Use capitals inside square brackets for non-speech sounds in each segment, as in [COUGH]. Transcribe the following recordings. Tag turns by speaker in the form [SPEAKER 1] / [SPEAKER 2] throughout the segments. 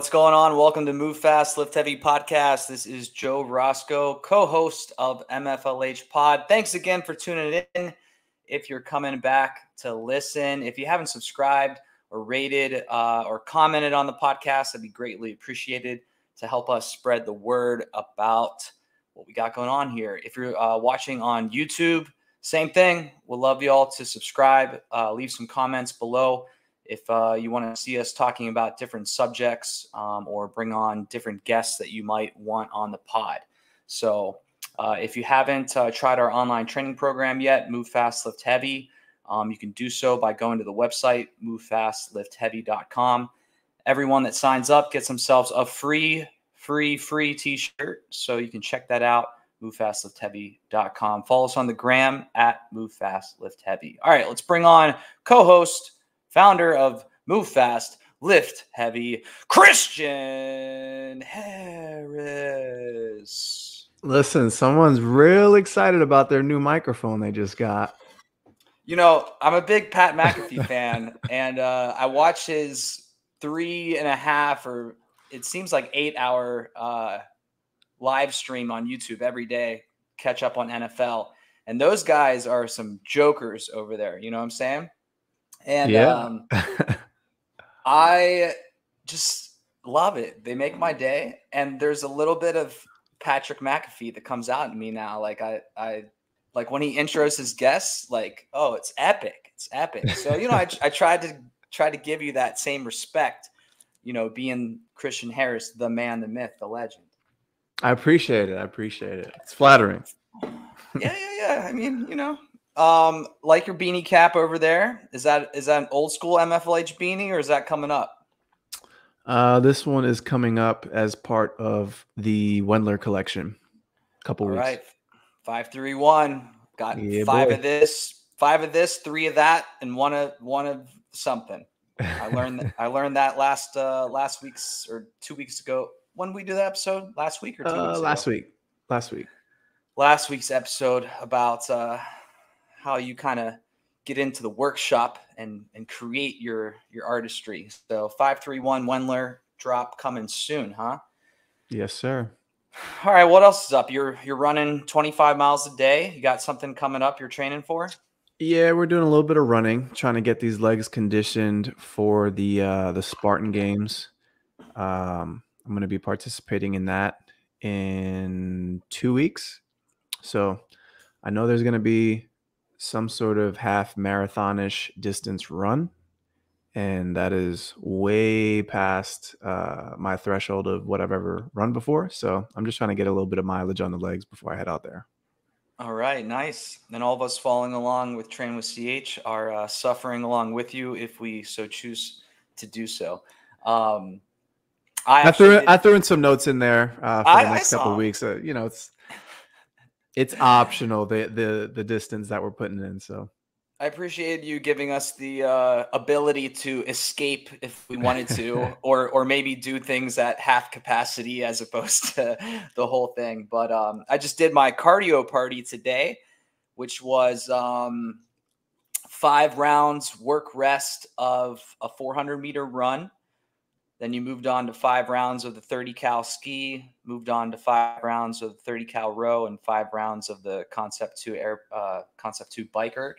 [SPEAKER 1] what's going on? Welcome to Move Fast, Lift Heavy podcast. This is Joe Roscoe, co host of MFLH Pod. Thanks again for tuning in. If you're coming back to listen, if you haven't subscribed or rated uh, or commented on the podcast, that'd be greatly appreciated to help us spread the word about what we got going on here. If you're uh, watching on YouTube, same thing. We'd love you all to subscribe, uh, leave some comments below if uh, you want to see us talking about different subjects um, or bring on different guests that you might want on the pod. So, uh, if you haven't uh, tried our online training program yet, Move Fast Lift Heavy, um, you can do so by going to the website movefastliftheavy.com. Everyone that signs up gets themselves a free, free, free t-shirt. So you can check that out, movefastliftheavy.com. Follow us on the gram at movefastliftheavy. All right, let's bring on co-host founder of Move Fast, Lift Heavy, Christian Harris.
[SPEAKER 2] Listen, someone's real excited about their new microphone they just got.
[SPEAKER 1] You know, I'm a big Pat McAfee [LAUGHS] fan, and uh, I watch his three and a half or it seems like eight hour uh, live stream on YouTube every day, catch up on NFL. And those guys are some jokers over there. You know what I'm saying? And yeah. um, I just love it. They make my day. And there's a little bit of Patrick McAfee that comes out in me now. Like I, I like when he intros his guests, like, oh, it's epic. It's epic. So, you know, I, I tried to try to give you that same respect, you know, being Christian Harris, the man, the myth, the legend.
[SPEAKER 2] I appreciate it. I appreciate it. It's flattering.
[SPEAKER 1] yeah, yeah, yeah. I mean, you know, um, like your beanie cap over there. Is that is that an old school MFLH beanie or is that coming up?
[SPEAKER 2] Uh, this one is coming up as part of the Wendler collection. A Couple All weeks. Right.
[SPEAKER 1] Five three one. Got yeah, five boy. of this, five of this, three of that, and one of one of something. I learned that I learned that last uh last week's or two weeks ago. When we do that episode? Last week or two uh,
[SPEAKER 2] last ago? week. Last week.
[SPEAKER 1] Last week's episode about uh how you kind of get into the workshop and and create your your artistry. So 531 Wendler drop coming soon, huh?
[SPEAKER 2] Yes, sir.
[SPEAKER 1] All right, what else is up? You're you're running 25 miles a day. You got something coming up you're training for?
[SPEAKER 2] Yeah, we're doing a little bit of running, trying to get these legs conditioned for the uh the Spartan games. Um I'm going to be participating in that in 2 weeks. So, I know there's going to be some sort of half marathonish distance run. And that is way past uh, my threshold of what I've ever run before. So I'm just trying to get a little bit of mileage on the legs before I head out there.
[SPEAKER 1] All right, nice. And all of us following along with Train with CH are uh, suffering along with you if we so choose to do so. Um,
[SPEAKER 2] I, I threw did, I threw in some notes in there uh, for I, the next couple weeks. Uh, you know, it's it's optional the the the distance that we're putting in. So
[SPEAKER 1] I appreciate you giving us the uh, ability to escape if we wanted to, [LAUGHS] or or maybe do things at half capacity as opposed to the whole thing. But um, I just did my cardio party today, which was um, five rounds work rest of a 400 meter run then you moved on to five rounds of the 30 cal ski, moved on to five rounds of the 30 cal row, and five rounds of the Concept 2 air uh, Concept 2 bike erg.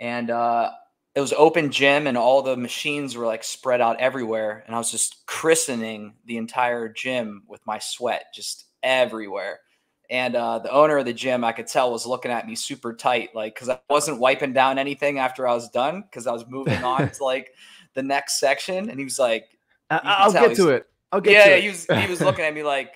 [SPEAKER 1] And uh, it was open gym, and all the machines were like spread out everywhere. And I was just christening the entire gym with my sweat just everywhere. And uh, the owner of the gym, I could tell, was looking at me super tight, like because I wasn't wiping down anything after I was done because I was moving on [LAUGHS] to like the next section. And he was like,
[SPEAKER 2] I'll get to it. I'll get
[SPEAKER 1] yeah,
[SPEAKER 2] to
[SPEAKER 1] yeah,
[SPEAKER 2] it.
[SPEAKER 1] he was he was looking at me like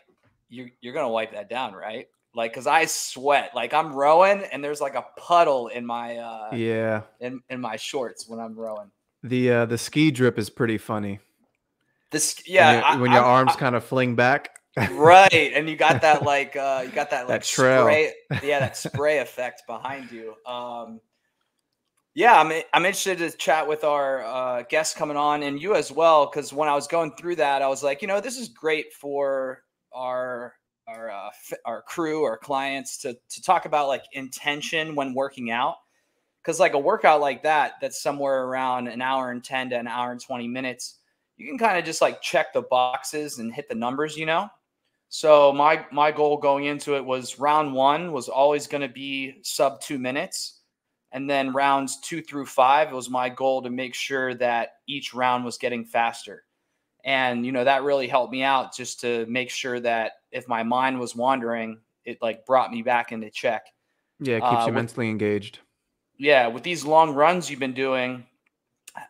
[SPEAKER 1] you're you're gonna wipe that down, right? Like, cause I sweat. Like I'm rowing, and there's like a puddle in my uh
[SPEAKER 2] yeah
[SPEAKER 1] in in my shorts when I'm rowing.
[SPEAKER 2] The uh the ski drip is pretty funny.
[SPEAKER 1] This yeah,
[SPEAKER 2] when, I, when your I, arms kind of fling back.
[SPEAKER 1] right, and you got that [LAUGHS] like uh you got that like that trail. spray yeah that [LAUGHS] spray effect behind you. Um, yeah, I'm I'm interested to chat with our uh, guests coming on and you as well because when I was going through that, I was like, you know, this is great for our our uh, our crew, our clients to to talk about like intention when working out because like a workout like that that's somewhere around an hour and 10 to an hour and 20 minutes you can kind of just like check the boxes and hit the numbers, you know. So my my goal going into it was round one was always going to be sub two minutes, and then rounds two through five it was my goal to make sure that each round was getting faster, and you know that really helped me out just to make sure that if my mind was wandering, it like brought me back into check.
[SPEAKER 2] Yeah, it keeps uh, you with, mentally engaged.
[SPEAKER 1] Yeah, with these long runs you've been doing,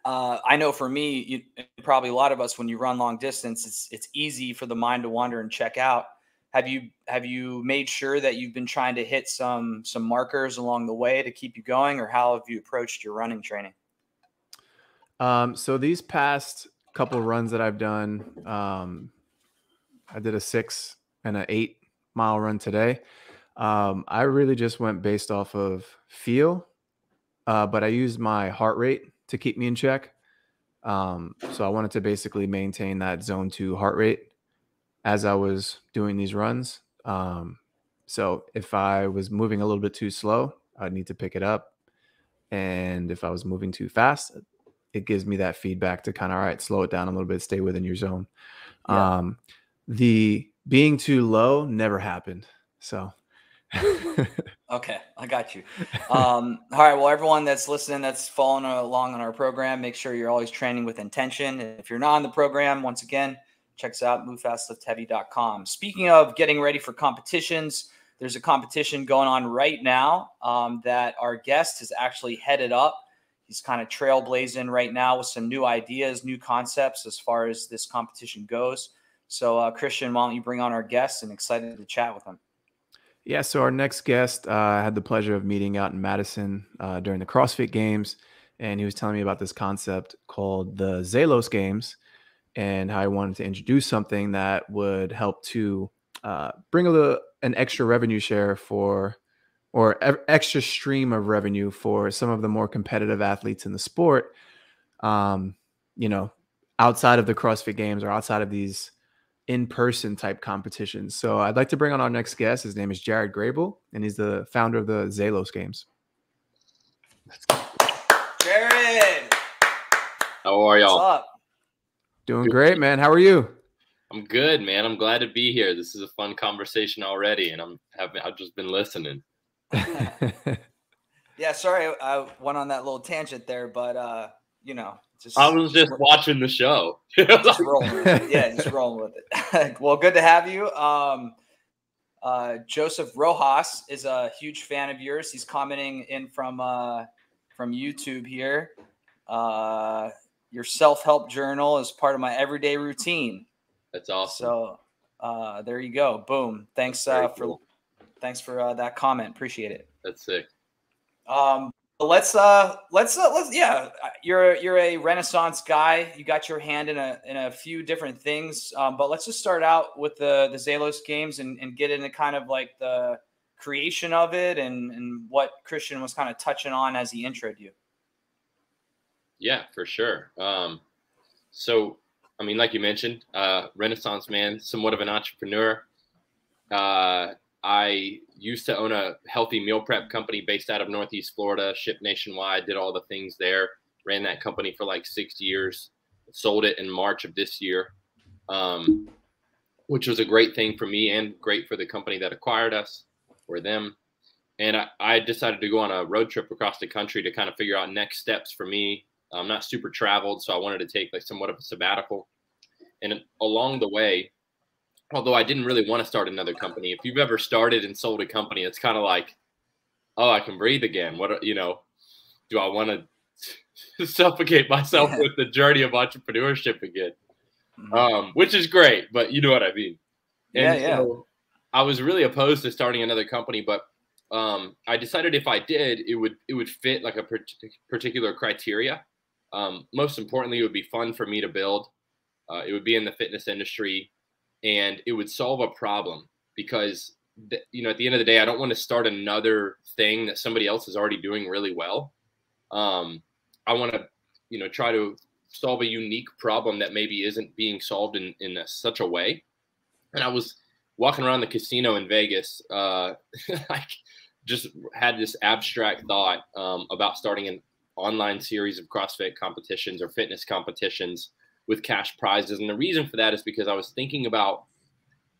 [SPEAKER 1] uh, I know for me, you, probably a lot of us, when you run long distance, it's it's easy for the mind to wander and check out. Have you have you made sure that you've been trying to hit some some markers along the way to keep you going, or how have you approached your running training?
[SPEAKER 2] Um, so these past couple runs that I've done, um, I did a six and an eight mile run today. Um, I really just went based off of feel, uh, but I used my heart rate to keep me in check. Um, so I wanted to basically maintain that zone two heart rate as I was doing these runs. Um, so if I was moving a little bit too slow, I'd need to pick it up. And if I was moving too fast, it gives me that feedback to kind of, all right, slow it down a little bit, stay within your zone. Yeah. Um, the being too low never happened. So [LAUGHS]
[SPEAKER 1] okay, I got you. Um, all right. Well, everyone that's listening, that's following along on our program, make sure you're always training with intention. If you're not on the program, once again, check us out, movefastliftheavy.com. Speaking of getting ready for competitions, there's a competition going on right now um, that our guest has actually headed up. He's kind of trailblazing right now with some new ideas, new concepts as far as this competition goes. So, uh, Christian, why don't you bring on our guest and excited to chat with him?
[SPEAKER 2] Yeah, so our next guest, uh, I had the pleasure of meeting out in Madison uh, during the CrossFit Games, and he was telling me about this concept called the Zelos Games, and how I wanted to introduce something that would help to uh, bring a little, an extra revenue share for, or e- extra stream of revenue for some of the more competitive athletes in the sport. Um, you know, outside of the CrossFit Games or outside of these in-person type competitions. So I'd like to bring on our next guest. His name is Jared Grable, and he's the founder of the Zelos Games.
[SPEAKER 1] Jared,
[SPEAKER 3] how are y'all?
[SPEAKER 2] Doing great, man. How are you?
[SPEAKER 3] I'm good, man. I'm glad to be here. This is a fun conversation already, and I'm having. I've just been listening. [LAUGHS]
[SPEAKER 1] yeah, sorry I went on that little tangent there, but uh, you know,
[SPEAKER 3] just, I was just, watching the show.
[SPEAKER 1] just rolling. Yeah, just rolling with it. [LAUGHS] well, good to have you. Um, uh, Joseph Rojas is a huge fan of yours. He's commenting in from uh, from YouTube here. Uh, your self help journal is part of my everyday routine.
[SPEAKER 3] That's awesome.
[SPEAKER 1] So uh, there you go. Boom. Thanks uh, for cool. thanks for uh, that comment. Appreciate it.
[SPEAKER 3] That's sick.
[SPEAKER 1] Um, let's uh let's uh, let's yeah you're you're a renaissance guy you got your hand in a in a few different things um, but let's just start out with the the Zelos games and, and get into kind of like the creation of it and and what Christian was kind of touching on as he introed you
[SPEAKER 3] yeah for sure um so I mean like you mentioned uh renaissance man somewhat of an entrepreneur uh I used to own a healthy meal prep company based out of Northeast Florida, shipped nationwide, did all the things there, ran that company for like six years, sold it in March of this year, um, which was a great thing for me and great for the company that acquired us or them. And I, I decided to go on a road trip across the country to kind of figure out next steps for me. I'm not super traveled, so I wanted to take like somewhat of a sabbatical. And along the way, although I didn't really want to start another company. If you've ever started and sold a company, it's kind of like, oh, I can breathe again. What you know? Do I want to [LAUGHS] suffocate myself with the journey of entrepreneurship again? Mm-hmm. Um, which is great, but you know what I mean.
[SPEAKER 1] And yeah, yeah. So
[SPEAKER 3] I was really opposed to starting another company, but um, I decided if I did, it would it would fit like a particular criteria. Um, most importantly, it would be fun for me to build. Uh, it would be in the fitness industry and it would solve a problem because th- you know at the end of the day i don't want to start another thing that somebody else is already doing really well um, i want to you know try to solve a unique problem that maybe isn't being solved in in a, such a way and i was walking around the casino in vegas uh [LAUGHS] like just had this abstract thought um, about starting an online series of crossfit competitions or fitness competitions with cash prizes. And the reason for that is because I was thinking about,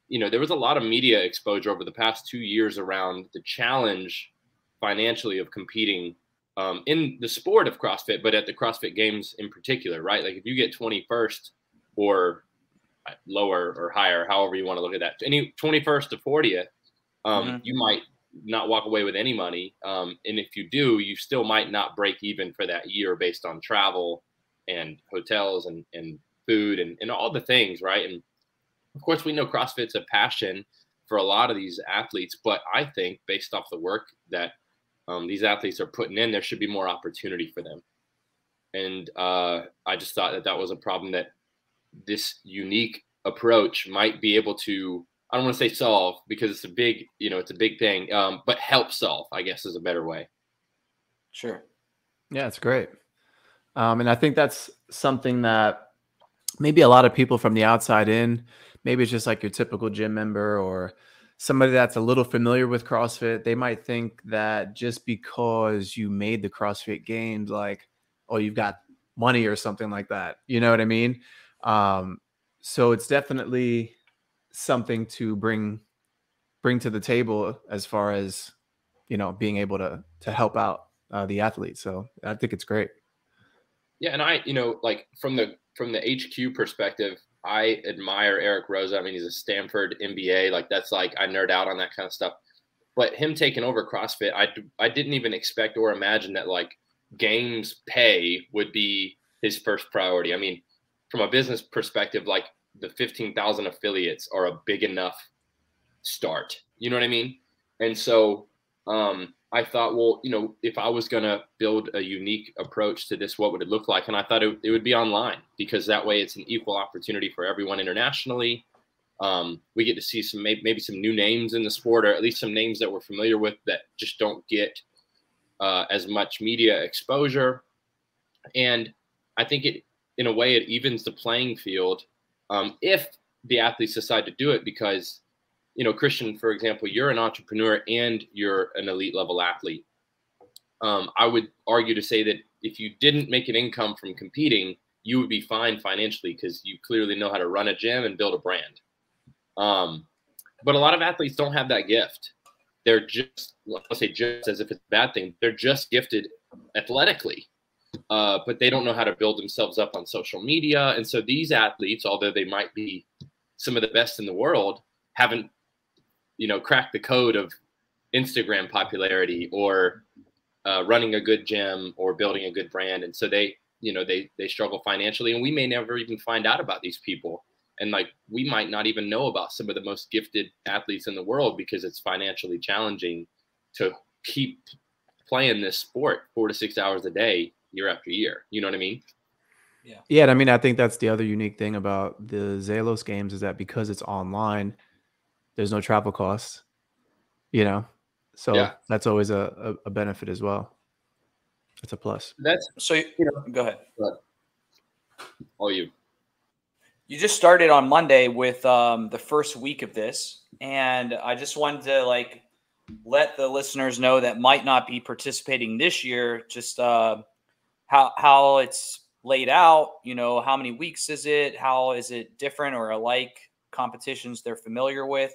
[SPEAKER 3] you know, there was a lot of media exposure over the past two years around the challenge financially of competing um, in the sport of CrossFit, but at the CrossFit Games in particular, right? Like if you get 21st or lower or higher, however you want to look at that, any 21st to 40th, um, mm-hmm. you might not walk away with any money. Um, and if you do, you still might not break even for that year based on travel and hotels and, and food and, and all the things, right? And of course, we know CrossFit's a passion for a lot of these athletes, but I think based off the work that um, these athletes are putting in, there should be more opportunity for them. And uh, I just thought that that was a problem that this unique approach might be able to I don't want to say solve because it's a big, you know, it's a big thing, um, but help solve, I guess, is a better way.
[SPEAKER 1] Sure.
[SPEAKER 2] Yeah, it's great. Um, and I think that's something that maybe a lot of people from the outside in, maybe it's just like your typical gym member or somebody that's a little familiar with CrossFit, they might think that just because you made the CrossFit games, like, oh, you've got money or something like that. You know what I mean? Um, so it's definitely something to bring bring to the table as far as you know being able to to help out uh, the athletes. So I think it's great.
[SPEAKER 3] Yeah, and I, you know, like from the from the HQ perspective, I admire Eric Roza I mean, he's a Stanford MBA. Like that's like I nerd out on that kind of stuff. But him taking over CrossFit, I I didn't even expect or imagine that like games pay would be his first priority. I mean, from a business perspective, like the 15,000 affiliates are a big enough start. You know what I mean? And so um, I thought, well, you know, if I was going to build a unique approach to this, what would it look like? And I thought it, it would be online because that way it's an equal opportunity for everyone internationally. Um, we get to see some maybe, some new names in the sport, or at least some names that we're familiar with that just don't get uh, as much media exposure. And I think it, in a way, it evens the playing field um, if the athletes decide to do it because you know christian for example you're an entrepreneur and you're an elite level athlete. Um, i would argue to say that if you didn't make an income from competing you would be fine financially because you clearly know how to run a gym and build a brand. Um, but a lot of athletes don't have that gift. They're just let's say just as if it's a bad thing they're just gifted athletically uh, but they don't know how to build themselves up on social media. And so these athletes, although they might be some of the best in the world, haven't, you know, cracked the code of Instagram popularity or uh, running a good gym or building a good brand. And so they, you know, they they struggle financially, and we may never even find out about these people. And like we might not even know about some of the most gifted athletes in the world because it's financially challenging to keep playing this sport four to six hours a day year after year. You know what I mean?
[SPEAKER 2] Yeah. Yeah. And I mean, I think that's the other unique thing about the Zelos games is that because it's online, there's no travel costs, you know? So yeah. that's always a, a, a, benefit as well. It's a plus.
[SPEAKER 1] That's so, you know, go ahead. Go ahead.
[SPEAKER 3] All you.
[SPEAKER 1] You just started on Monday with um, the first week of this. And I just wanted to like let the listeners know that might not be participating this year, just, uh, how how it's laid out you know how many weeks is it? How is it different or alike competitions they're familiar with?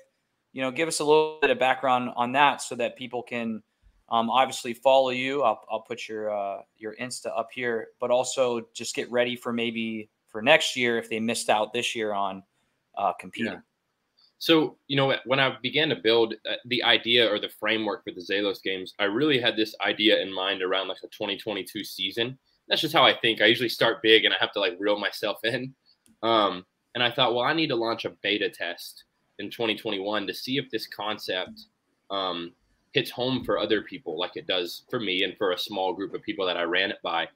[SPEAKER 1] You know give us a little bit of background on that so that people can um, obviously follow you. I'll, I'll put your uh, your insta up here but also just get ready for maybe for next year if they missed out this year on uh, competing. Yeah.
[SPEAKER 3] So, you know, when I began to build uh, the idea or the framework for the Zelos games, I really had this idea in mind around like a 2022 season. That's just how I think. I usually start big and I have to like reel myself [LAUGHS] in. Um, and I thought, well, I need to launch a beta test in 2021 to see if this concept um, hits home for other people like it does for me and for a small group of people that I ran it by.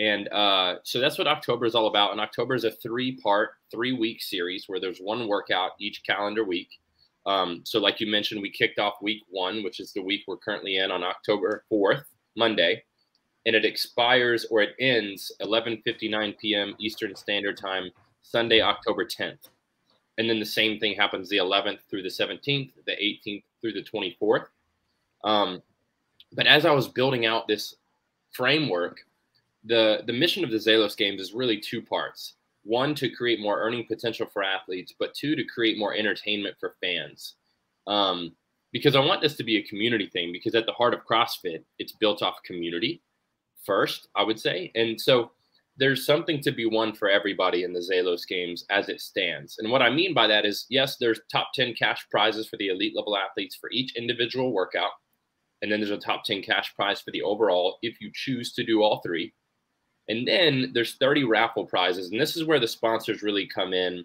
[SPEAKER 3] And uh, so that's what October is all about. And October is a three part, three week series where there's one workout each calendar week. Um, so, like you mentioned, we kicked off week one, which is the week we're currently in on October 4th, Monday. And it expires or it ends 11:59 p.m. Eastern Standard Time, Sunday, October 10th. And then the same thing happens the 11th through the 17th, the 18th through the 24th. Um, but as I was building out this framework, the the mission of the Zelos games is really two parts. one to create more earning potential for athletes, but two to create more entertainment for fans. Um, because I want this to be a community thing. Because at the heart of CrossFit, it's built off community first, I would say, and so there's something to be won for everybody in the Zelos games as it stands. And what I mean by that is, yes, there's top 10 cash prizes for the elite level athletes for each individual workout. And then there's a top 10 cash prize for the overall if you choose to do all three. And then there's 30 raffle prizes. And this is where the sponsors really come in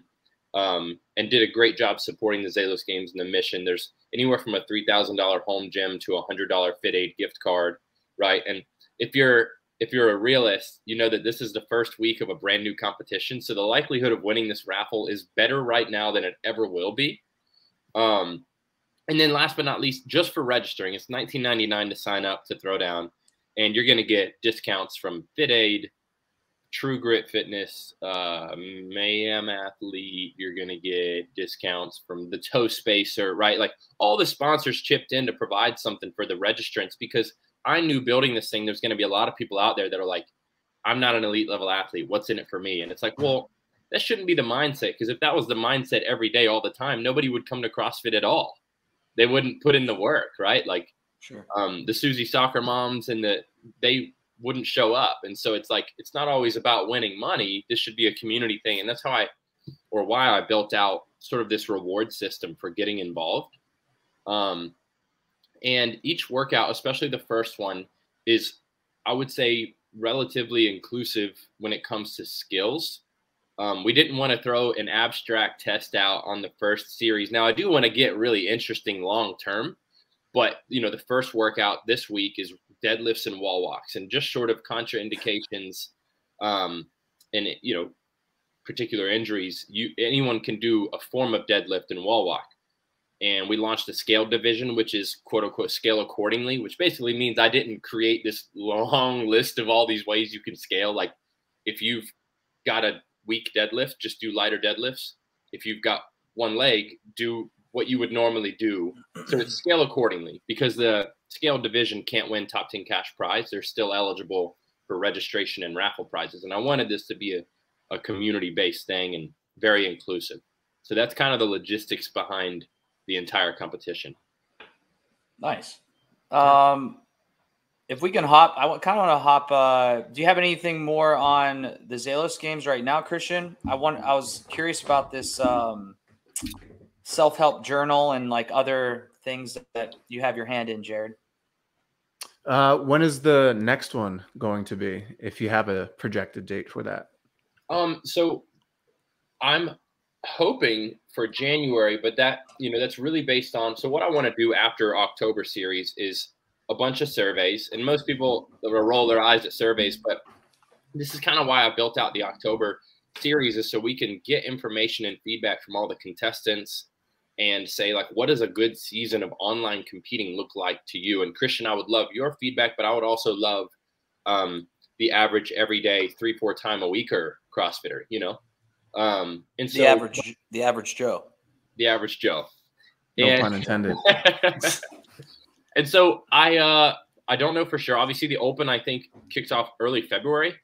[SPEAKER 3] um, and did a great job supporting the Zelos games and the mission. There's anywhere from a $3,000 home gym to a $100 Fit Aid gift card, right? And if you're if you're a realist, you know that this is the first week of a brand new competition. So the likelihood of winning this raffle is better right now than it ever will be. Um, and then last but not least, just for registering, it's 19.99 to sign up to throw down, and you're going to get discounts from FitAid, True Grit Fitness, uh, Mayhem Athlete. You're going to get discounts from the Toe Spacer, right? Like all the sponsors chipped in to provide something for the registrants because – I knew building this thing, there's going to be a lot of people out there that are like, I'm not an elite level athlete. What's in it for me? And it's like, well, that shouldn't be the mindset because if that was the mindset every day, all the time, nobody would come to CrossFit at all. They wouldn't put in the work, right? Like, sure. um, the Susie soccer moms and the they wouldn't show up. And so it's like it's not always about winning money. This should be a community thing, and that's how I, or why I built out sort of this reward system for getting involved. Um, and each workout, especially the first one, is, I would say, relatively inclusive when it comes to skills. Um, we didn't want to throw an abstract test out on the first series. Now, I do want to get really interesting long term, but you know, the first workout this week is deadlifts and wall walks, and just short of contraindications, um, and you know, particular injuries, you anyone can do a form of deadlift and wall walk and we launched a scale division, which is quote unquote scale accordingly, which basically means I didn't create this long [LAUGHS] list of all these ways you can scale. Like if you've got a weak deadlift, just do lighter deadlifts. If you've got one leg, do what you would normally do. So it's [CLEARS THROAT] scale accordingly because the scale division can't win top 10 cash prize. They're still eligible for registration and raffle prizes. And I wanted this to be a, a community based thing and very inclusive. So that's kind of the logistics behind the entire competition.
[SPEAKER 1] Nice. Um, if we can hop, I kind of want to hop. Uh, do you have anything more on the Zelos games right now, Christian? I want. I was curious about this um, self-help journal and like other things that you have your hand in, Jared.
[SPEAKER 2] Uh, when is the next one going to be? If you have a projected date for that.
[SPEAKER 3] Um. So, I'm hoping for January, but that you know that's really based on. So what I want to do after October series is a bunch of surveys, and most people will roll their eyes at surveys, but this is kind of why I built out the October series is so we can get information and feedback from all the contestants and say like what does a good season of online competing look like to you and christian i would love your feedback but i would also love um, the average everyday three four time a weeker crossfitter you know um, and so
[SPEAKER 1] the average, the average Joe,
[SPEAKER 3] the average Joe.
[SPEAKER 2] No and, pun intended. [LAUGHS]
[SPEAKER 3] and so I, uh, I don't know for sure. Obviously, the Open I think kicks off early February.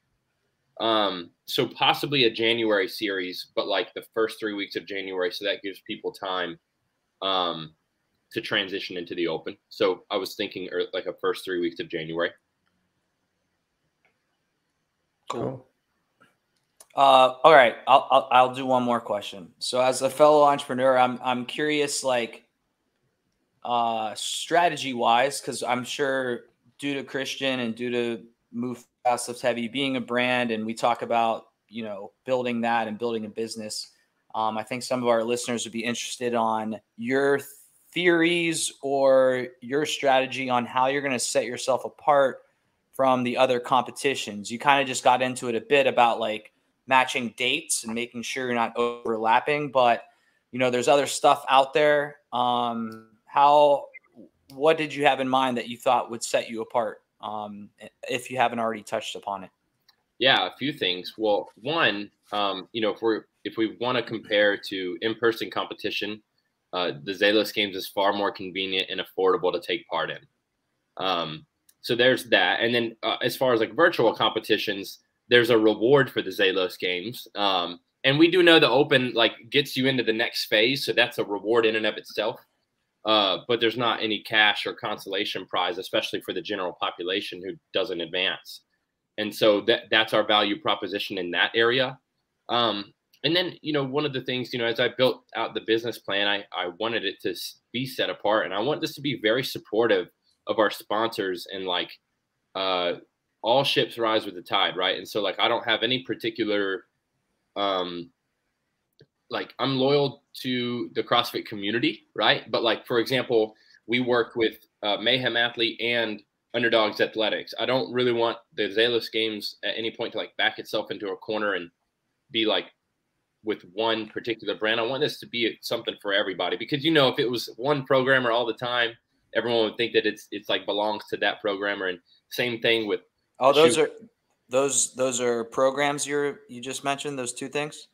[SPEAKER 3] Um, so possibly a January series, but like the first three weeks of January, so that gives people time um, to transition into the Open. So I was thinking er, like a first three weeks of January.
[SPEAKER 1] Cool. Uh, all right, I'll, I'll, I'll do one more question. So, as a fellow entrepreneur, I'm I'm curious, like, uh, strategy wise, because I'm sure due to Christian and due to Move Fast Lift Heavy being a brand, and we talk about you know building that and building a business. Um, I think some of our listeners would be interested on your theories or your strategy on how you're going to set yourself apart from the other competitions. You kind of just got into it a bit about like matching dates and making sure you're not overlapping. But you know, there's other stuff out there. Um, how what did you have in mind that you thought would set you apart? Um, if you haven't already touched upon it.
[SPEAKER 3] Yeah, a few things. Well, one, um, you know, if we're if we want to compare to in-person competition, uh, the Zelos games is far more convenient and affordable to take part in. Um, so there's that. And then uh, as far as like virtual competitions, there's a reward for the Zelos games. Um, and we do know the open like gets you into the next phase, so that's a reward in and of itself. Uh, but there's not any cash or consolation prize, especially for the general population who doesn't advance. And so that that's our value proposition in that area. Um, and then you know one of the things you know as i built out the business plan i i wanted it to be set apart and i want this to be very supportive of our sponsors and like uh all ships rise with the tide right and so like i don't have any particular um like i'm loyal to the crossfit community right but like for example we work with uh, mayhem athlete and underdogs athletics i don't really want the Zelos games at any point to like back itself into a corner and be like with one particular brand. I want this to be something for everybody because you know if it was one programmer all the time, everyone would think that it's it's like belongs to that programmer. And same thing with
[SPEAKER 1] oh, those shoot. are those those are programs you're you just mentioned those two things.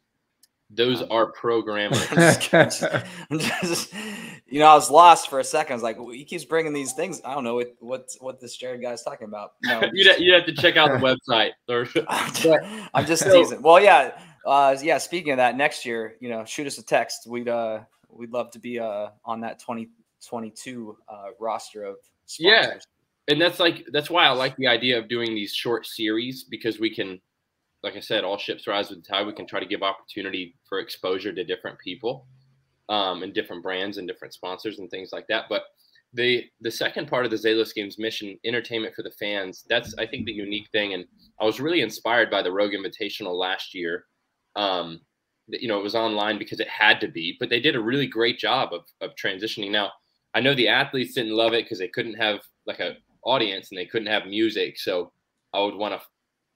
[SPEAKER 3] Those are programmers. [LAUGHS]
[SPEAKER 1] just, [LAUGHS] just, you know, I was lost for a second. I was like, well, he keeps bringing these things. I don't know what what what this Jared guy's talking about. No, [LAUGHS]
[SPEAKER 3] you'd, you'd have to check out the website.
[SPEAKER 1] I'm just, I'm just teasing. Well, yeah, uh, yeah. Speaking of that, next year, you know, shoot us a text. We'd uh, we'd love to be uh on that 2022 uh, roster of
[SPEAKER 3] sponsors. yeah. And that's like that's why I like the idea of doing these short series because we can, like I said, all ships rise with the tide. We can try to give opportunity for exposure to different people, um, and different brands and different sponsors and things like that. But the the second part of the Zelos Games mission, entertainment for the fans, that's I think the unique thing. And I was really inspired by the Rogue Invitational last year um, you know, it was online because it had to be, but they did a really great job of, of transitioning. Now, I know the athletes didn't love it because they couldn't have like a audience and they couldn't have music. So I would want to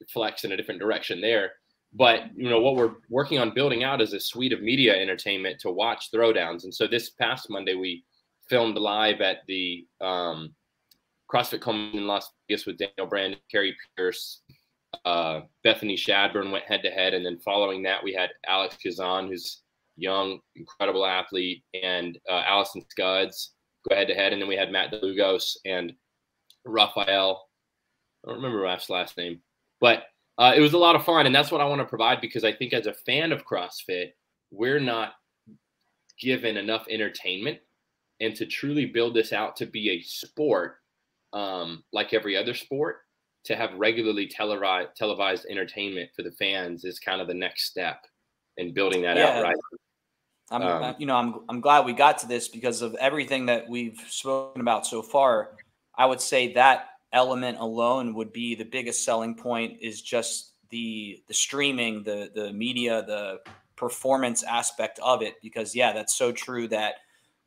[SPEAKER 3] flex in a different direction there. But you know what we're working on building out is a suite of media entertainment to watch throwdowns. And so this past Monday we filmed live at the um, CrossFit Coleman in Las Vegas with Danielle Brandon, Kari Pearce, uh, Bethany Shadburn went head to head, and then following that, we had Alex Kazan, who's young, incredible athlete, and uh, Alison Scudds go head to head, and then we had Matt DeLugos and Raphael. I don't remember Raf's last name, but uh, it was a lot of fun, and that's what I want to provide because I think as a fan of CrossFit, we're not given enough entertainment, and to truly build this out to be a sport um, like every other sport to have regularly televised televised entertainment for the fans is kind of the next step in building that yeah. out right.
[SPEAKER 1] I'm, um, you know, I'm, I'm glad we got to this because of everything that we've spoken about so far. I would say that element alone would be the biggest selling point is just the the streaming, the the media, the performance aspect of it. Because yeah, that's so true that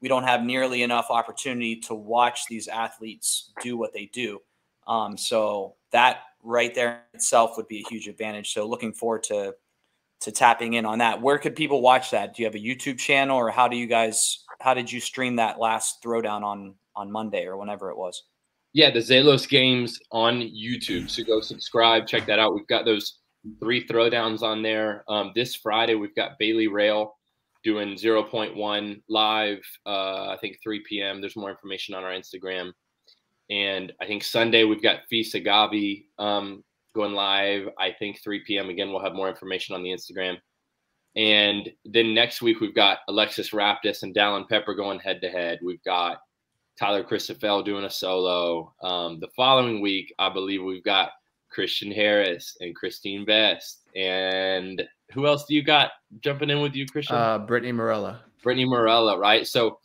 [SPEAKER 1] we don't have nearly enough opportunity to watch these athletes do what they do. Um, so that right there itself would be a huge advantage. So looking forward to to tapping in on that. Where could people watch that? Do you have a YouTube channel or how do you guys how did you stream that last throwdown on on Monday or whenever it was?
[SPEAKER 3] Yeah, the Zelos games on YouTube. So go subscribe, check that out. We've got those three throwdowns on there. Um, this Friday we've got Bailey Rail doing 0.1 live. Uh, I think 3 p.m. There's more information on our Instagram. And I think Sunday we've got Fee Saghafi um, going live. I think 3 p.m. Again, we'll have more information on the Instagram. And then next week we've got Alexis Raptis and Dallin Pepper going head to head. We've got Tyler Christophel doing a solo. Um, the following week, I believe we've got Christian Harris and Christine Best. And who else do you got jumping in with you, Christian?
[SPEAKER 2] Uh, Brittany Morella.
[SPEAKER 3] Brittany Morella, right? So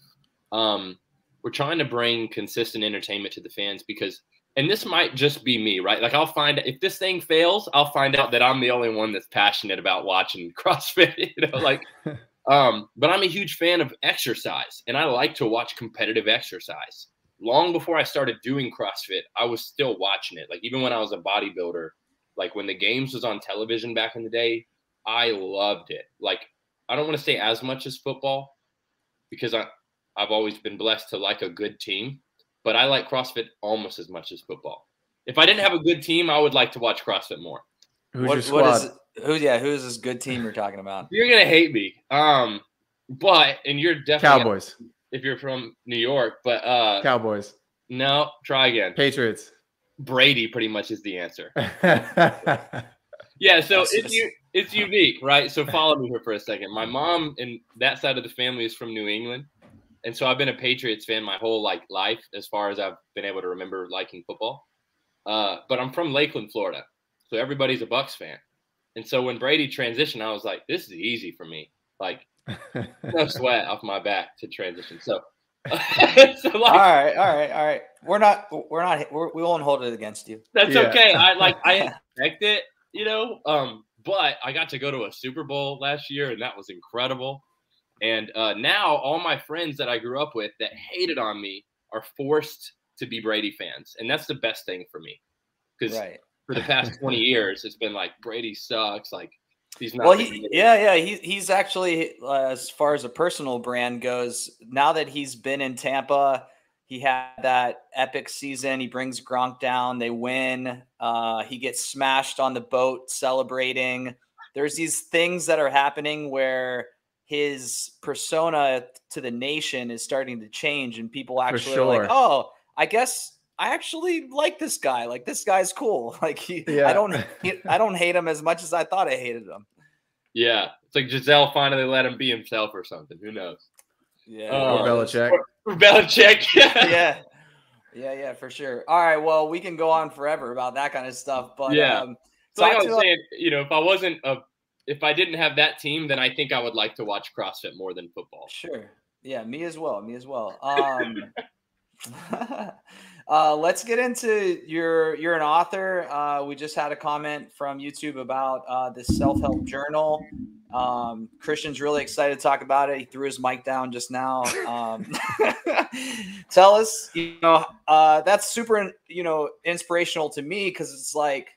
[SPEAKER 3] um, we're trying to bring consistent entertainment to the fans because and this might just be me, right? Like I'll find if this thing fails, I'll find out that I'm the only one that's passionate about watching [LAUGHS] CrossFit, you know, like [LAUGHS] um, but I'm a huge fan of exercise and I like to watch competitive exercise. Long before I started doing CrossFit, I was still watching it. Like even when I was a bodybuilder, like when the games was on television back in the day, I loved it. Like I don't want to say as much as football because I, I've always been blessed to like a good team, but I like CrossFit almost as much as football. If I didn't have a good team, I would like to watch CrossFit more.
[SPEAKER 2] Who's what, your squad? What is,
[SPEAKER 1] who, yeah, who's this good team you're talking about?
[SPEAKER 3] You're gonna hate me. Um, but and you're definitely
[SPEAKER 2] Cowboys.
[SPEAKER 3] If you're from New York, but uh
[SPEAKER 2] Cowboys.
[SPEAKER 3] No, try again.
[SPEAKER 2] Patriots.
[SPEAKER 3] Brady pretty much is the answer. [LAUGHS] yeah, so if you it's unique, right? So follow me here for a second. My mom and that side of the family is from New England, and so I've been a Patriots fan my whole like life, as far as I've been able to remember liking football. Uh, but I'm from Lakeland, Florida, so everybody's a Bucs fan. And so when Brady transitioned, I was like, this is easy for me. Like [LAUGHS] no sweat off my back to transition. So, [LAUGHS]
[SPEAKER 1] so [LAUGHS] like, all right, all right, all right. We're not, we're not, we're, we won't hold it against you.
[SPEAKER 3] That's yeah. okay. I like, I expect it, you know. Um, but I got to go to a Super Bowl last year, and that was incredible. And uh, now all my friends that I grew up with that hated on me are forced to be Brady fans, and that's the best thing for me because right. For the past twenty [LAUGHS] years it's been like Brady sucks, like he's not.
[SPEAKER 1] Well, he, yeah, yeah, he, he's actually uh, as far as a personal brand goes. Now that he's been in Tampa, he had that epic season. He brings Gronk down. They win. Uh, he gets smashed on the boat celebrating. There's these things that are happening where his persona to the nation is starting to change, and people actually sure. are like, "Oh, I guess I actually like this guy. Like this guy's cool. [LAUGHS] Like he, yeah. I don't, [LAUGHS] he, I don't hate him as much as I thought I hated him."
[SPEAKER 3] Yeah, it's like Gisele finally let him be himself or something. Who knows?
[SPEAKER 2] Yeah, uh, or Belichick. Or,
[SPEAKER 3] or Belichick.
[SPEAKER 1] yeah. Yeah, yeah, for sure. All right, well, we can go on forever about that kind of stuff, but
[SPEAKER 3] yeah. Um, so like I was saying, you know, if I wasn't a if I didn't have that team, then I think I would like to watch CrossFit more than football.
[SPEAKER 1] Sure. Yeah, me as well. Me as well. Um, [LAUGHS] uh, let's get into your. You're an author. Uh, we just had a comment from YouTube about uh, this self-help journal. Um, Christian's really excited to talk about it. He threw his mic down just now. Um, [LAUGHS] tell us, you know, uh, that's super, you know, inspirational to me because it's like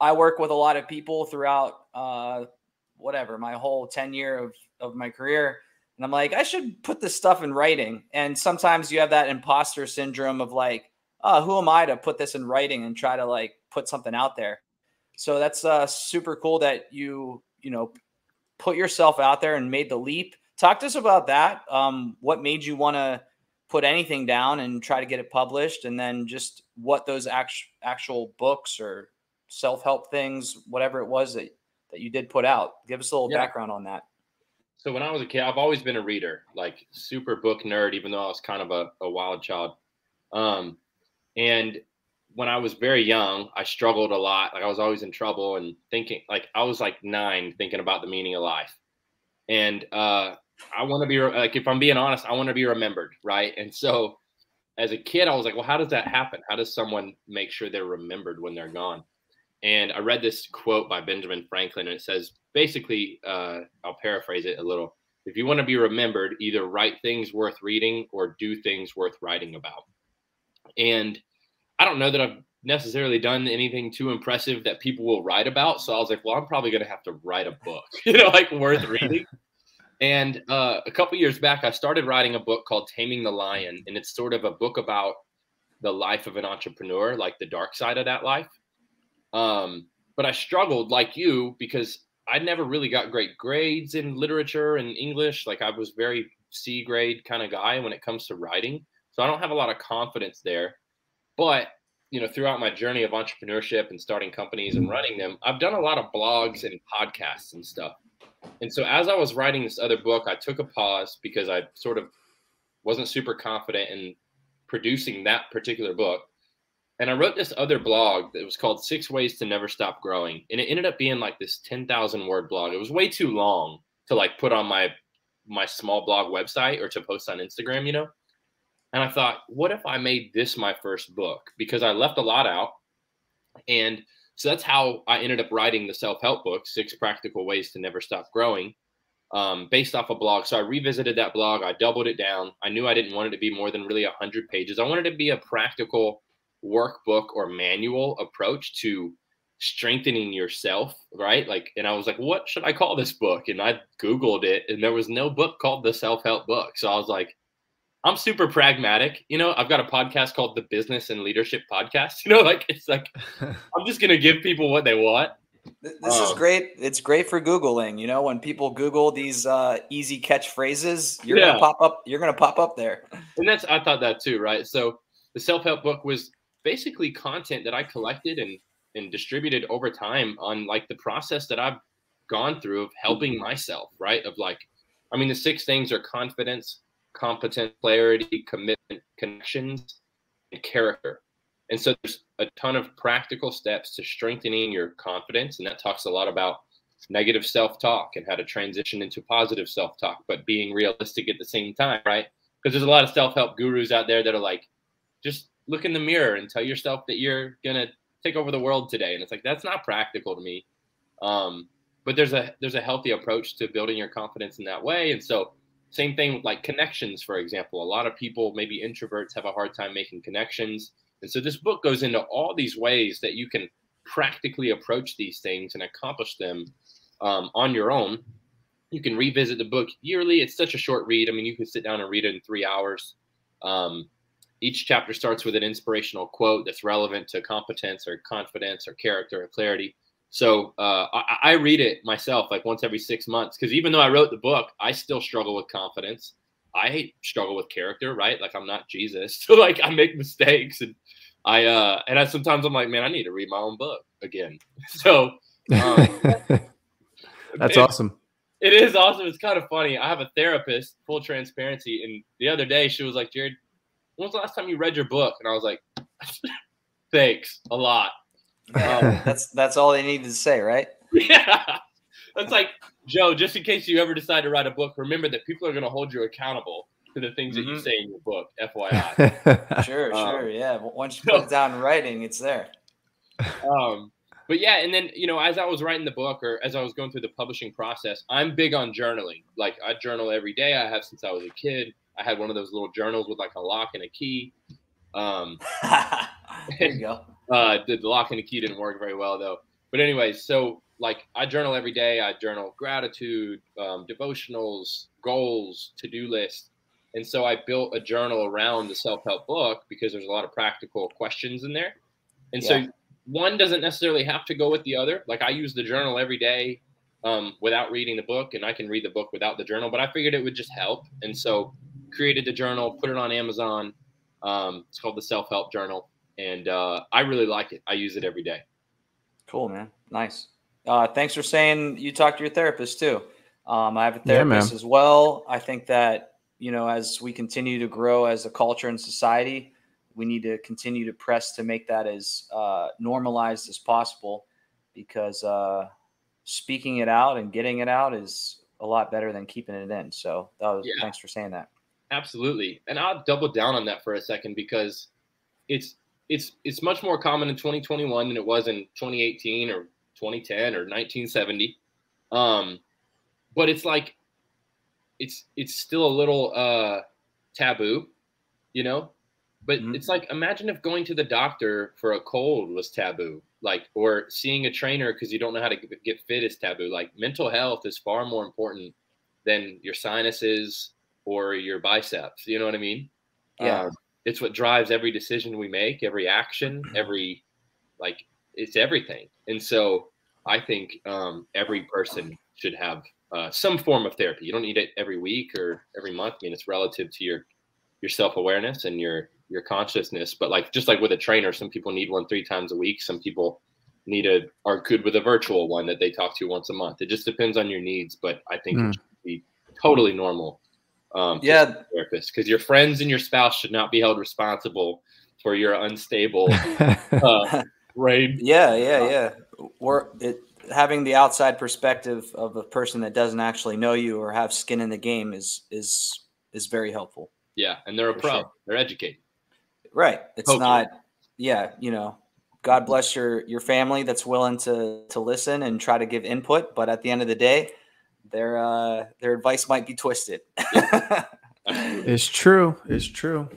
[SPEAKER 1] I work with a lot of people throughout uh, whatever my whole 10 year of, of my career. And I'm like, I should put this stuff in writing. And sometimes you have that imposter syndrome of like, oh, who am I to put this in writing and try to like put something out there? So that's uh, super cool that you, you know, put yourself out there and made the leap. Talk to us about that. Um, what made you want to put anything down and try to get it published? And then just what those actual actual books or self help things, whatever it was that, that you did put out. Give us a little yeah. background on that.
[SPEAKER 3] So when I was a kid, I've always been a reader, like super book nerd, even though I was kind of a, a wild child. Um, and when I was very young, I struggled a lot. Like I was always in trouble and thinking, like I was like nine, thinking about the meaning of life. And uh, I want to be like, if I'm being honest, I want to be remembered, right? And so, as a kid, I was like, well, how does that happen? How does someone make sure they're remembered when they're gone? And I read this quote by Benjamin Franklin, and it says basically, uh, I'll paraphrase it a little. If you want to be remembered, either write things worth reading or do things worth writing about. And I don't know that I've necessarily done anything too impressive that people will write about. So I was like, well, I'm probably going to have to write a book, [LAUGHS] you know, like worth reading. [LAUGHS] and uh, a couple years back, I started writing a book called Taming the Lion. And it's sort of a book about the life of an entrepreneur, like the dark side of that life. Um, but I struggled like you because I never really got great grades in literature and English. Like I was very C grade kind of guy when it comes to writing. So I don't have a lot of confidence there. But, you know, throughout my journey of entrepreneurship and starting companies and running them, I've done a lot of blogs and podcasts and stuff. And so as I was writing this other book, I took a pause because I sort of wasn't super confident in producing that particular book. And I wrote this other blog that was called Six Ways to Never Stop Growing. And it ended up being like this 10,000 word blog. It was way too long to like put on my my small blog website or to post on Instagram, you know? And I thought, what if I made this my first book? Because I left a lot out. And so that's how I ended up writing the self help book, Six Practical Ways to Never Stop Growing, um, based off a blog. So I revisited that blog. I doubled it down. I knew I didn't want it to be more than really 100 pages. I wanted it to be a practical workbook or manual approach to strengthening yourself, right? Like, and I was like, what should I call this book? And I Googled it, and there was no book called the self help book. So I was like, I'm super pragmatic. You know, I've got a podcast called the Business and Leadership Podcast. [LAUGHS] You know, like, it's like, [LAUGHS] I'm just going to give people what they want.
[SPEAKER 1] This um, is great. It's great for Googling. You know, when people Google these uh, easy catchphrases, you're yeah. gonna pop up. You're gonna pop up there.
[SPEAKER 3] And that's I thought that too, right? So the self help book was basically content that I collected and and distributed over time on like the process that I've gone through of helping myself, right? Of like, I mean, the six things are confidence, competent clarity, commitment, connections, and character. And so there's a ton of practical steps to strengthening your confidence. And that talks a lot about negative self talk and how to transition into positive self talk, but being realistic at the same time, right? Because there's a lot of self help gurus out there that are like, just look in the mirror and tell yourself that you're to take over the world today. And it's like, that's not practical to me. Um, but there's a there's a healthy approach to building your confidence in that way. And so same thing with like connections for example. A lot of people maybe introverts have a hard time making connections. And so this book goes into all these ways that you can practically approach these things and accomplish them um, on your own. You can revisit the book yearly. It's such a short read. I mean you can sit down and read it in three hours. Um, each chapter starts with an inspirational quote that's relevant to competence or confidence or character or clarity so uh, I, I, read it myself like once every six months because even though I wrote the book, I still struggle with confidence. I struggle with character, right? Like I'm not Jesus, [LAUGHS] so like I make mistakes and I uh and I sometimes I'm like, man, I need to read my own book again. [LAUGHS] So um, [LAUGHS]
[SPEAKER 2] that's it, awesome.
[SPEAKER 3] It is awesome. It's kind of funny. I have a therapist, full transparency, and the other day she was like, Jared, when was the last time you read your book? And I was like, [LAUGHS] thanks a lot.
[SPEAKER 1] Um, that's that's all they needed to say, right? [LAUGHS]
[SPEAKER 3] Yeah. That's like Joe. Just in case you ever decide to write a book, remember that people are going to hold you accountable to the things mm-hmm. that you mm-hmm. say in your book.
[SPEAKER 1] FYI. [LAUGHS] sure, um, sure, yeah. Once you put it down in writing, it's there.
[SPEAKER 3] Um, but yeah, and then you know, as I was writing the book, or as I was going through the publishing process, I'm big on journaling. Like I journal every day. I have since I was a kid. I had one of those little journals with like a lock and a key. Um, [LAUGHS]
[SPEAKER 1] there you go.
[SPEAKER 3] Uh, the, the lock and the key didn't work very well though. But anyway, so like I journal every day. I journal gratitude, um, devotionals, goals, to do list. And so I built a journal around the self help book because there's a lot of practical questions in there. And yeah. so one doesn't necessarily have to go with the other. Like I use the journal every day um, without reading the book, and I can read the book without the journal, but I figured it would just help. And so created the journal, put it on Amazon. Um, it's called the Self Help Journal and uh, I really like it. I use it every day.
[SPEAKER 1] Cool, man. Nice. Uh, thanks for saying you talked to your therapist too. Um, I have a therapist yeah, as well. I think that you know, as we continue to grow as a culture and society, we need to continue to press to make that as uh, normalized as possible, because uh, speaking it out and getting it out is a lot better than keeping it in. So, was, yeah. thanks for saying that.
[SPEAKER 3] Absolutely, and I'll double down on that for a second because it's it's it's much more common in 2021 than it was in 2018 or 2010 or 1970. Um, but it's like it's it's still a little uh, taboo, you know. But mm-hmm. it's like imagine if going to the doctor for a cold was taboo, like or seeing a trainer because you don't know how to get fit is taboo. Like mental health is far more important than your sinuses or your biceps. You know what I mean?
[SPEAKER 1] Yeah. Um,
[SPEAKER 3] it's what drives every decision we make, every action, mm-hmm. every like it's everything. And so I think um, every person should have uh, some form of therapy. You don't need it every week or every month. I mean, it's relative to your your self awareness and your your consciousness. But like just like with a trainer, some people need one three times a week. Some people need a are good with a virtual one that they talk to once a month. It just depends on your needs. But I think mm. it should be totally normal um,
[SPEAKER 1] yeah.
[SPEAKER 3] therapist because your friends and your spouse should not be held responsible for your unstable [LAUGHS] uh, brain. [LAUGHS]
[SPEAKER 1] Yeah yeah yeah. We're it, having the outside perspective of a person that doesn't actually know you or have skin in the game is is is very helpful.
[SPEAKER 3] Yeah and they're a pro. sure. they're educated.
[SPEAKER 1] Right. It's Hopefully. not yeah you know god bless your your family that's willing to to listen and try to give input but at the end of the day their uh, their advice might be twisted.
[SPEAKER 2] it's true. It's true.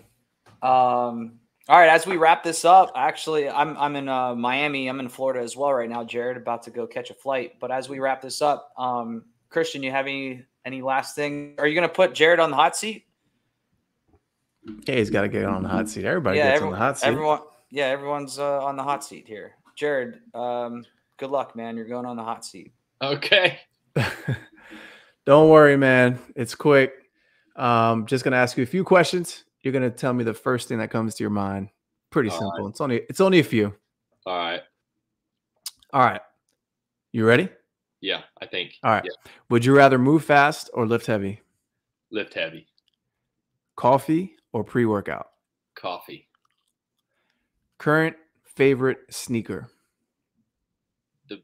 [SPEAKER 1] Um. All right. As we wrap this up, actually, I'm I'm in uh, Miami. I'm in Florida as well right now. Jared, about to go catch a flight. But as we wrap this up, um, Christian, you have any any last thing? Are you going to put Jared on the hot seat?
[SPEAKER 2] Yeah, he's got to get on the hot seat. Everybody yeah, gets everyone, on the hot seat.
[SPEAKER 1] Everyone, yeah, everyone's uh, on the hot seat here. Jared, um, good luck, man. You're going on the hot seat.
[SPEAKER 3] Okay. [LAUGHS]
[SPEAKER 2] Don't worry, man. It's quick. Um, just gonna ask you a few questions. You're gonna tell me the first thing that comes to your mind. Pretty All simple. Right. It's only it's only a few.
[SPEAKER 3] All right.
[SPEAKER 2] All right. You ready?
[SPEAKER 3] Yeah, I think.
[SPEAKER 2] All right.
[SPEAKER 3] Yeah.
[SPEAKER 2] Would you rather move fast or lift heavy?
[SPEAKER 3] Lift heavy.
[SPEAKER 2] Coffee or pre workout?
[SPEAKER 3] Coffee.
[SPEAKER 2] Current favorite sneaker?
[SPEAKER 3] The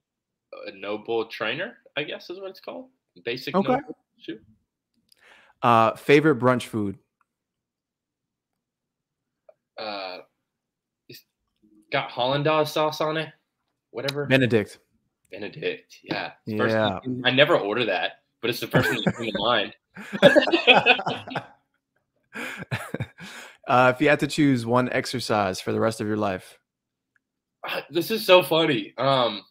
[SPEAKER 3] a NOBULL trainer, I guess is what it's called. Basic
[SPEAKER 2] Okay.
[SPEAKER 3] shoe.
[SPEAKER 2] Uh, favorite brunch food?
[SPEAKER 3] Uh, it's got hollandaise sauce on it. Whatever.
[SPEAKER 2] Benedict.
[SPEAKER 3] Benedict. Yeah. It's the first
[SPEAKER 2] Yeah.
[SPEAKER 3] thing- I never order that, but it's the first thing that came to mind. [LAUGHS]
[SPEAKER 2] uh, if you had to choose one exercise for the rest of your life,
[SPEAKER 3] Ah, this is so funny. Um,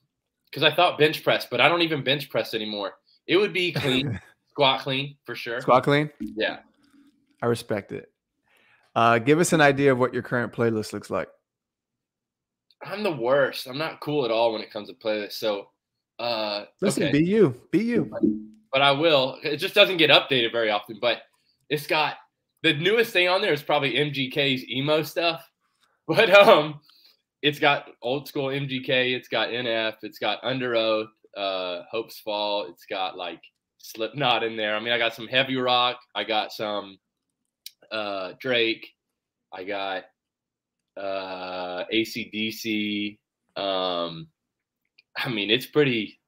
[SPEAKER 3] because I thought bench press, but I don't even bench press anymore. It would be clean, [LAUGHS] squat clean for sure.
[SPEAKER 2] squat clean,
[SPEAKER 3] Yeah.
[SPEAKER 2] I respect it. Uh, give us an idea of what your current playlist looks like.
[SPEAKER 3] I'm the worst. I'm not cool at all when it comes to playlists. So, uh,
[SPEAKER 2] Listen,
[SPEAKER 3] okay.
[SPEAKER 2] be you, be you.
[SPEAKER 3] but I will. It just doesn't get updated very often. But it's got the newest thing on there is probably MGK's emo stuff. [LAUGHS] But um, it's got old school MGK. It's got NF. It's got Underoath. Uh, Hopesfall. It's got like Slipknot in there. I mean, I got some heavy rock. I got some uh Drake. I got uh ACDC. Um, I mean, it's pretty.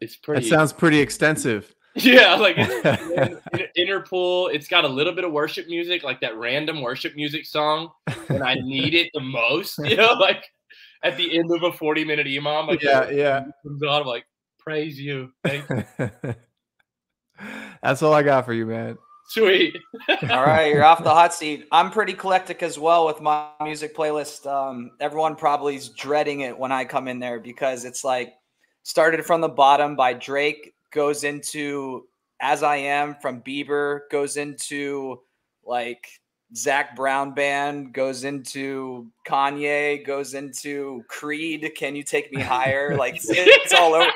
[SPEAKER 3] It's pretty.
[SPEAKER 2] That sounds pretty extensive. [LAUGHS]
[SPEAKER 3] Yeah, like [LAUGHS] Interpol. It's got a little bit of worship music, like that random worship music song when I need it the most. [LAUGHS] You know, like at the end of a forty-minute EMOM, like
[SPEAKER 2] yeah, yeah.
[SPEAKER 3] comes on, I'm like, praise you, thank you. [LAUGHS]
[SPEAKER 2] That's all I got for you, man.
[SPEAKER 3] sweet.
[SPEAKER 1] All right, you're off the hot seat. I'm pretty eclectic as well with my music playlist. Um, everyone probably is dreading it when I come in there because it's like started from the bottom by Drake, goes into As I Am from Bieber, goes into like Zac Brown band, goes into Kanye, goes into Creed. Can you take me [LAUGHS] higher? Like [LAUGHS] it's, it's all over.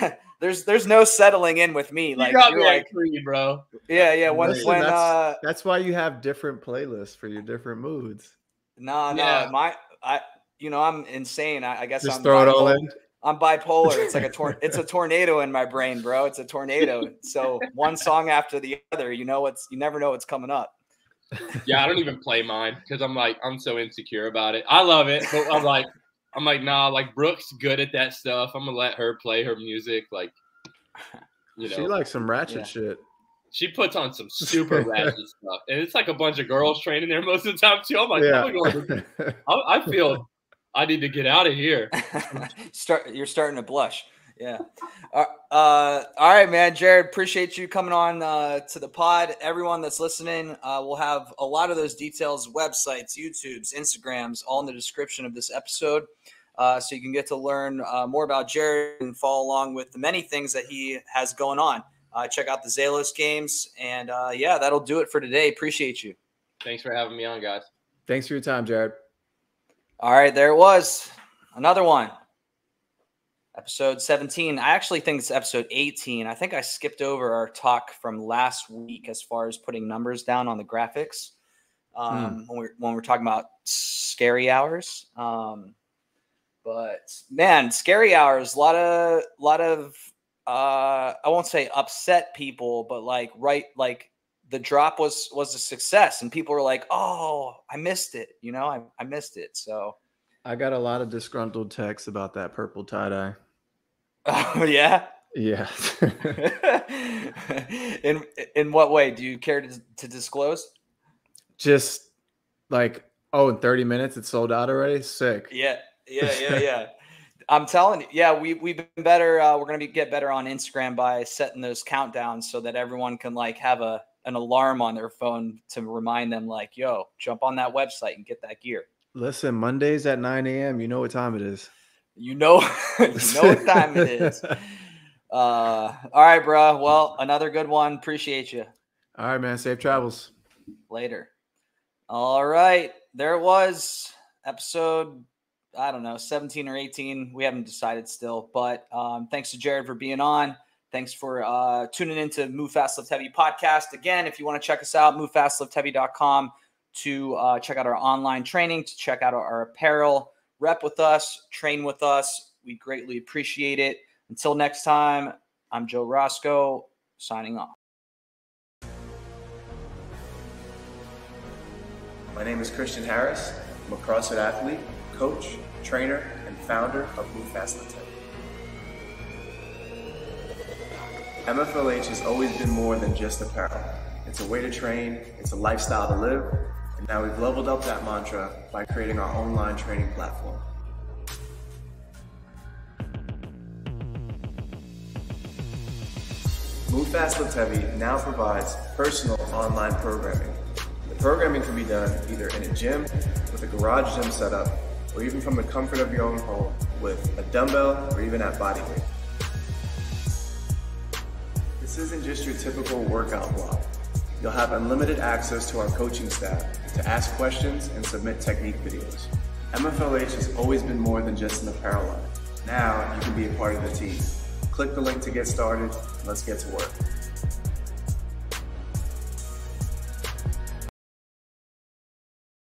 [SPEAKER 1] [LAUGHS] there's there's no settling in with me. Like
[SPEAKER 3] you got
[SPEAKER 1] you're
[SPEAKER 3] me
[SPEAKER 1] like
[SPEAKER 3] Creed, bro.
[SPEAKER 1] yeah yeah when
[SPEAKER 2] Listen,
[SPEAKER 1] when
[SPEAKER 2] that's,
[SPEAKER 1] uh
[SPEAKER 2] that's why you have different playlists for your different moods.
[SPEAKER 1] No, no,
[SPEAKER 3] Yeah.
[SPEAKER 1] my I you know I'm insane. I, I guess
[SPEAKER 2] Just
[SPEAKER 1] I'm
[SPEAKER 2] throw it all
[SPEAKER 1] bipolar.
[SPEAKER 2] in.
[SPEAKER 1] I'm bipolar. It's like a tor- it's a tornado in my brain, bro. It's a tornado. So one song after the other, you know what's you never know what's coming up.
[SPEAKER 3] Yeah, I don't even play mine because I'm like I'm so insecure about it. I love it, but I'm like I'm like nah. Like Brooke's good at that stuff. I'm gonna let her play her music. Like you know,
[SPEAKER 2] She likes some ratchet
[SPEAKER 1] Yeah.
[SPEAKER 2] shit.
[SPEAKER 3] she puts on some [LAUGHS] super ratchet stuff, and it's like a bunch of girls training there most of the time too. I'm like,
[SPEAKER 2] yeah.
[SPEAKER 3] I'm going, [LAUGHS] I, I feel I need to get out of here. [LAUGHS]
[SPEAKER 1] Start you're starting to blush. Yeah. Uh, all right, man. Jared, appreciate you coming on uh, to the pod. Everyone that's listening, uh, we'll have a lot of those details, websites, YouTubes, Instagrams, all in the description of this episode. Uh, so you can get to learn uh, more about Jared and follow along with the many things that he has going on. Uh, check out the Zelos games. And uh, yeah, that'll do it for today. Appreciate you.
[SPEAKER 3] Thanks for having me on, guys.
[SPEAKER 2] Thanks for your time, Jared.
[SPEAKER 1] All right, there it was. Another one. Episode 17. I actually think it's episode 18. I think I skipped over our talk from last week as far as putting numbers down on the graphics. Um, when we're when we're talking about scary hours. Um, but man, scary hours, a lot of lot of uh I won't say upset people, but like right like the drop was was a success and people were like, "Oh, I missed it." You know, I I missed it. So,
[SPEAKER 2] I got a lot of disgruntled texts about that purple tie dye. [LAUGHS]
[SPEAKER 1] oh yeah.
[SPEAKER 2] Yeah. [LAUGHS]
[SPEAKER 1] in in what way do you care to, to disclose?
[SPEAKER 2] Just like, oh, in 30 minutes it's sold out already? Sick.
[SPEAKER 1] Yeah, yeah, yeah, yeah. I'm telling you, yeah, we we've been better. Uh, we're gonna be get better on Instagram by setting those countdowns so that everyone can like have a an alarm on their phone to remind them, like, yo, jump on that website and get that gear.
[SPEAKER 2] Listen, Mondays at 9 a.m. You know what time it is.
[SPEAKER 1] You know, [LAUGHS] you [LAUGHS] know what time it is. Uh, all right, bro. Well, another good one. Appreciate you.
[SPEAKER 2] All right, man. Safe travels.
[SPEAKER 1] Later. All right. There was. Episode, I don't know, 17 or 18. We haven't decided still. But um, thanks to Jared for being on. Thanks for uh, tuning into Move Fast Lift Heavy podcast. Again, if you want to check us out, movefastliftheavy.com to uh, check out our online training, to check out our, our apparel, rep with us, train with us, We greatly appreciate it. Until next time, I'm Joe Roscoe signing off.
[SPEAKER 4] My name is Christian Harris. I'm a CrossFit athlete, coach, trainer, and founder of Move Fast Live MFLH has always been more than just apparel. It's a way to train, it's a lifestyle to live, and now we've leveled up that mantra by creating our online training platform. Move Fast Lift Heavy now provides personal online programming. The programming can be done either in a gym, with a garage gym setup, or even from the comfort of your own home with a dumbbell or even at body weight. This isn't just your typical workout block. You'll have unlimited access to our coaching staff to ask questions and submit technique videos. MFLH has always been more than just an apparel line. Now you can be a part of the team. Click the link to get started. Let's get to work.